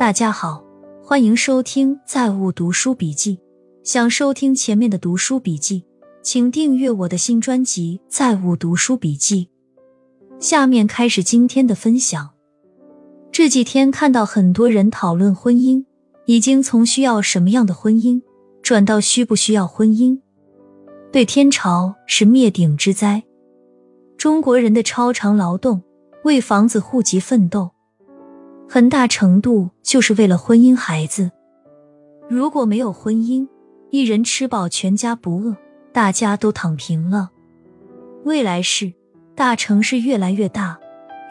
大家好，欢迎收听《在物读书笔记》。想收听前面的读书笔记，请订阅我的新专辑《在物读书笔记》。下面开始今天的分享。这几天看到很多人讨论婚姻，已经从需要什么样的婚姻，转到需不需要婚姻。对天朝是灭顶之灾。中国人的超长劳动，为房子、户籍奋斗。很大程度就是为了婚姻、孩子。如果没有婚姻，一人吃饱全家不饿，大家都躺平了。未来是大城市越来越大，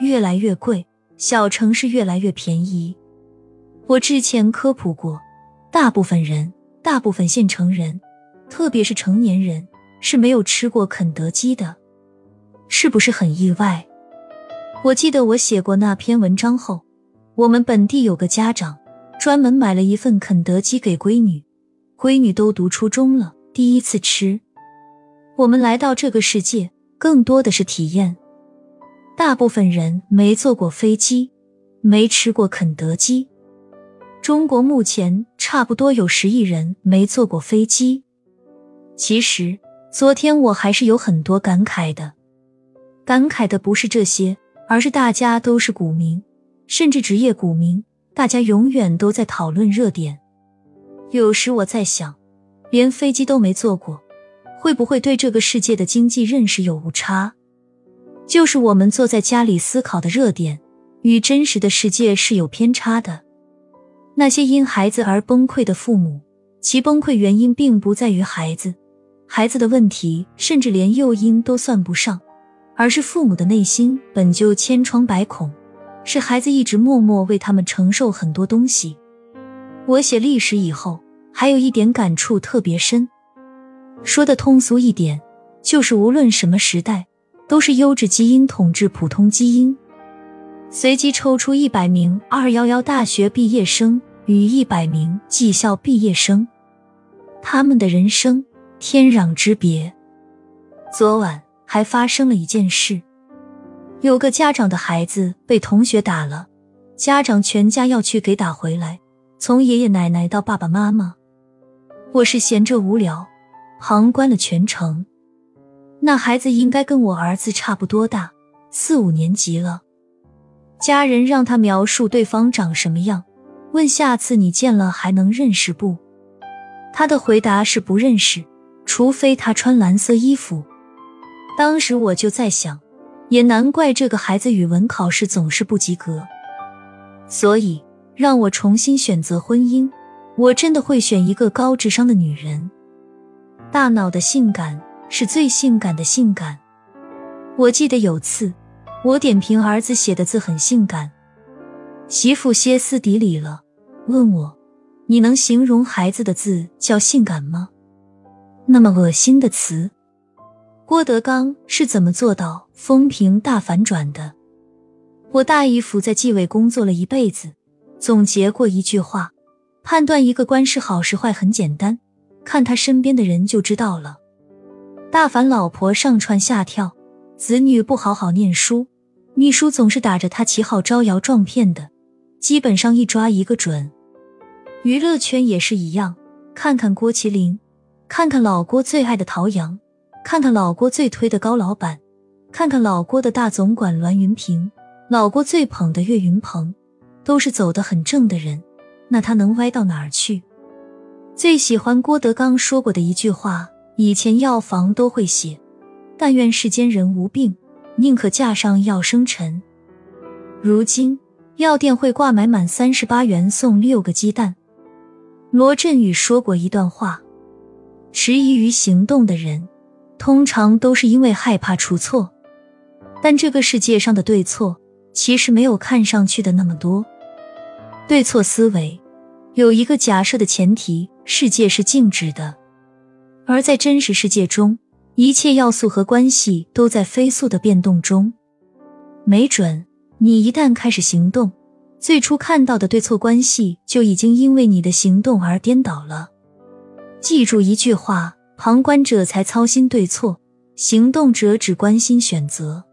越来越贵；小城市越来越便宜。我之前科普过，大部分人，大部分县城人，特别是成年人，是没有吃过肯德基的，是不是很意外？我记得我写过那篇文章后。我们本地有个家长，专门买了一份肯德基给闺女，闺女都读初中了，第一次吃。我们来到这个世界，更多的是体验。大部分人没坐过飞机，没吃过肯德基。中国目前差不多有十亿人没坐过飞机。其实昨天我还是有很多感慨的，感慨的不是这些，而是大家都是股民。甚至职业股民，大家永远都在讨论热点。有时我在想，连飞机都没坐过，会不会对这个世界的经济认识有误差？就是我们坐在家里思考的热点，与真实的世界是有偏差的。那些因孩子而崩溃的父母，其崩溃原因并不在于孩子，孩子的问题甚至连诱因都算不上，而是父母的内心本就千疮百孔。是孩子一直默默为他们承受很多东西。我写历史以后，还有一点感触特别深。说的通俗一点，就是无论什么时代，都是优质基因统治普通基因。随机抽出一百名二幺幺大学毕业生与一百名技校毕业生，他们的人生天壤之别。昨晚还发生了一件事。有个家长的孩子被同学打了，家长全家要去给打回来，从爷爷奶奶到爸爸妈妈。我是闲着无聊，旁观了全程。那孩子应该跟我儿子差不多大，四五年级了。家人让他描述对方长什么样，问下次你见了还能认识不？他的回答是不认识，除非他穿蓝色衣服。当时我就在想。也难怪这个孩子语文考试总是不及格，所以让我重新选择婚姻，我真的会选一个高智商的女人。大脑的性感是最性感的性感。我记得有次我点评儿子写的字很性感，媳妇歇斯底里了，问我你能形容孩子的字叫性感吗？那么恶心的词。郭德纲是怎么做到风评大反转的？我大姨夫在纪委工作了一辈子，总结过一句话：判断一个官是好是坏很简单，看他身边的人就知道了。大凡老婆上蹿下跳，子女不好好念书，秘书总是打着他旗号招摇撞骗的，基本上一抓一个准。娱乐圈也是一样，看看郭麒麟，看看老郭最爱的陶阳。看看老郭最推的高老板，看看老郭的大总管栾云平，老郭最捧的岳云鹏，都是走得很正的人，那他能歪到哪儿去？最喜欢郭德纲说过的一句话：以前药房都会写“但愿世间人无病，宁可架上药生尘”，如今药店会挂买满三十八元送六个鸡蛋。罗振宇说过一段话：迟疑于行动的人。通常都是因为害怕出错，但这个世界上的对错其实没有看上去的那么多。对错思维有一个假设的前提：世界是静止的，而在真实世界中，一切要素和关系都在飞速的变动中。没准你一旦开始行动，最初看到的对错关系就已经因为你的行动而颠倒了。记住一句话。旁观者才操心对错，行动者只关心选择。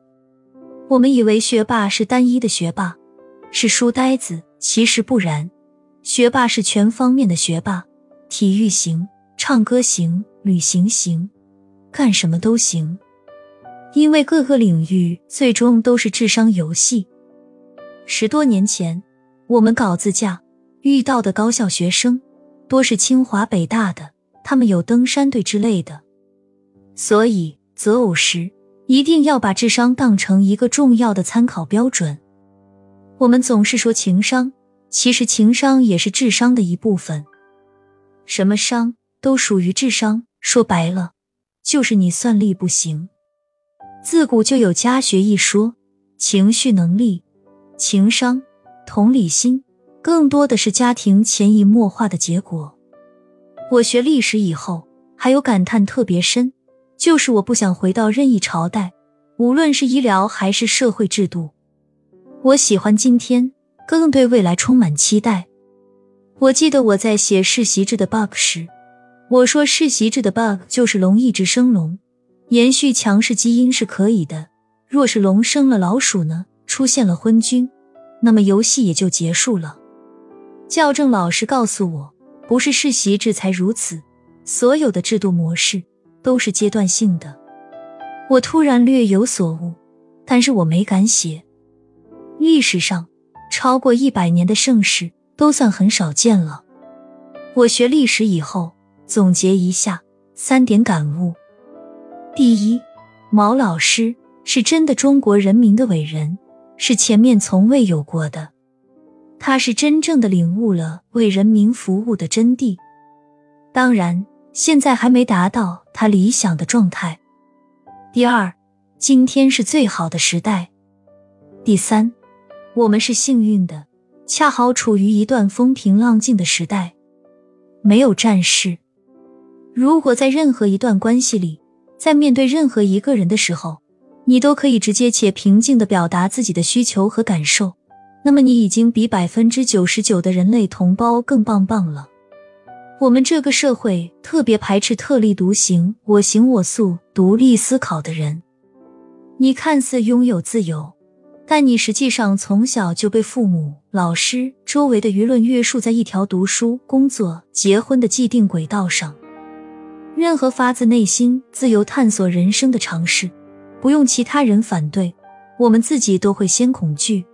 我们以为学霸是单一的学霸，是书呆子，其实不然。学霸是全方面的学霸，体育行，唱歌行，旅行行，干什么都行。因为各个领域最终都是智商游戏。十多年前，我们搞自驾遇到的高校学生多是清华北大的，他们有登山队之类的，所以择偶时一定要把智商当成一个重要的参考标准。我们总是说情商。其实情商也是智商的一部分，什么商都属于智商。说白了，就是你算力不行。自古就有家学一说，情绪能力、情商、同理心，更多的是家庭潜移默化的结果。我学历史以后，还有感叹特别深，就是我不想回到任意朝代，无论是医疗还是社会制度，我喜欢今天。更对未来充满期待。我记得我在写世袭制的 bug 时，我说世袭制的 bug 就是龙一直生龙，延续强势基因是可以的。若是龙生了老鼠呢，出现了昏君，那么游戏也就结束了。校正老师告诉我，不是世袭制才如此，所有的制度模式都是阶段性的。我突然略有所悟，但是我没敢写。历史上。超过一百年的盛世都算很少见了。我学历史以后总结一下三点感悟：第一，毛老师是真的中国人民的伟人，是前面从未有过的。他是真正的领悟了为人民服务的真谛。当然，现在还没达到他理想的状态。第二，今天是最好的时代。第三。我们是幸运的，恰好处于一段风平浪静的时代，没有战事。如果在任何一段关系里，在面对任何一个人的时候，你都可以直接且平静的表达自己的需求和感受，那么你已经比百分之九十九的人类同胞更棒棒了。我们这个社会特别排斥特立独行、我行我素、独立思考的人。你看似拥有自由。但你实际上从小就被父母、老师、周围的舆论约束在一条读书、工作、结婚的既定轨道上。任何发自内心、自由探索人生的尝试，不用其他人反对，我们自己都会先恐惧。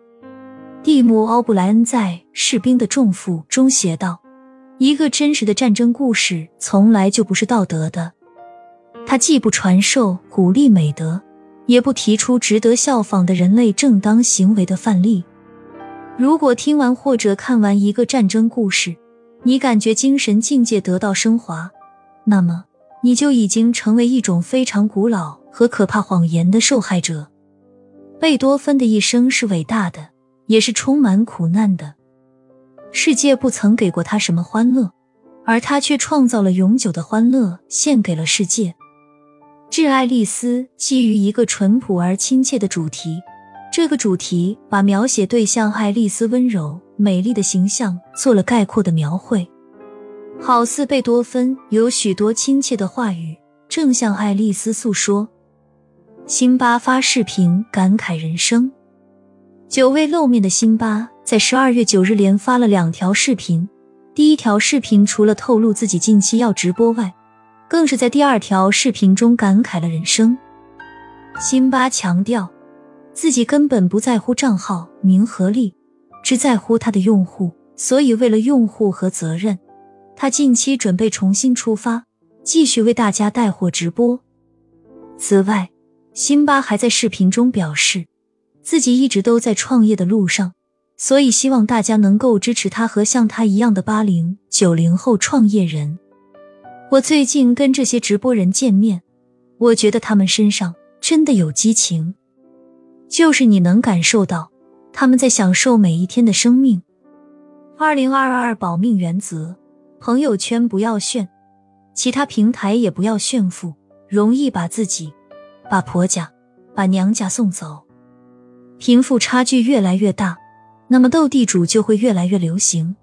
蒂姆·奥布莱恩在《士兵的重负》中写道：“一个真实的战争故事从来就不是道德的，它既不传授鼓励美德。”也不提出值得效仿的人类正当行为的范例。如果听完或者看完一个战争故事，你感觉精神境界得到升华，那么你就已经成为一种非常古老和可怕谎言的受害者。贝多芬的一生是伟大的，也是充满苦难的。世界不曾给过他什么欢乐，而他却创造了永久的欢乐，献给了世界。《致爱丽丝》基于一个淳朴而亲切的主题，这个主题把描写对象爱丽丝温柔美丽的形象做了概括的描绘，好似贝多芬有许多亲切的话语正向爱丽丝诉说。辛巴发视频感慨人生，久未露面的辛巴在十二月九日连发了两条视频，第一条视频除了透露自己近期要直播外，更是在第二条视频中感慨了人生。辛巴强调，自己根本不在乎账号名和利，只在乎他的用户。所以，为了用户和责任，他近期准备重新出发，继续为大家带货直播。此外，辛巴还在视频中表示，自己一直都在创业的路上，所以希望大家能够支持他和像他一样的八零九零后创业人。我最近跟这些直播人见面，我觉得他们身上真的有激情，就是你能感受到他们在享受每一天的生命。二零二二保命原则：朋友圈不要炫，其他平台也不要炫富，容易把自己、把婆家、把娘家送走。贫富差距越来越大，那么斗地主就会越来越流行。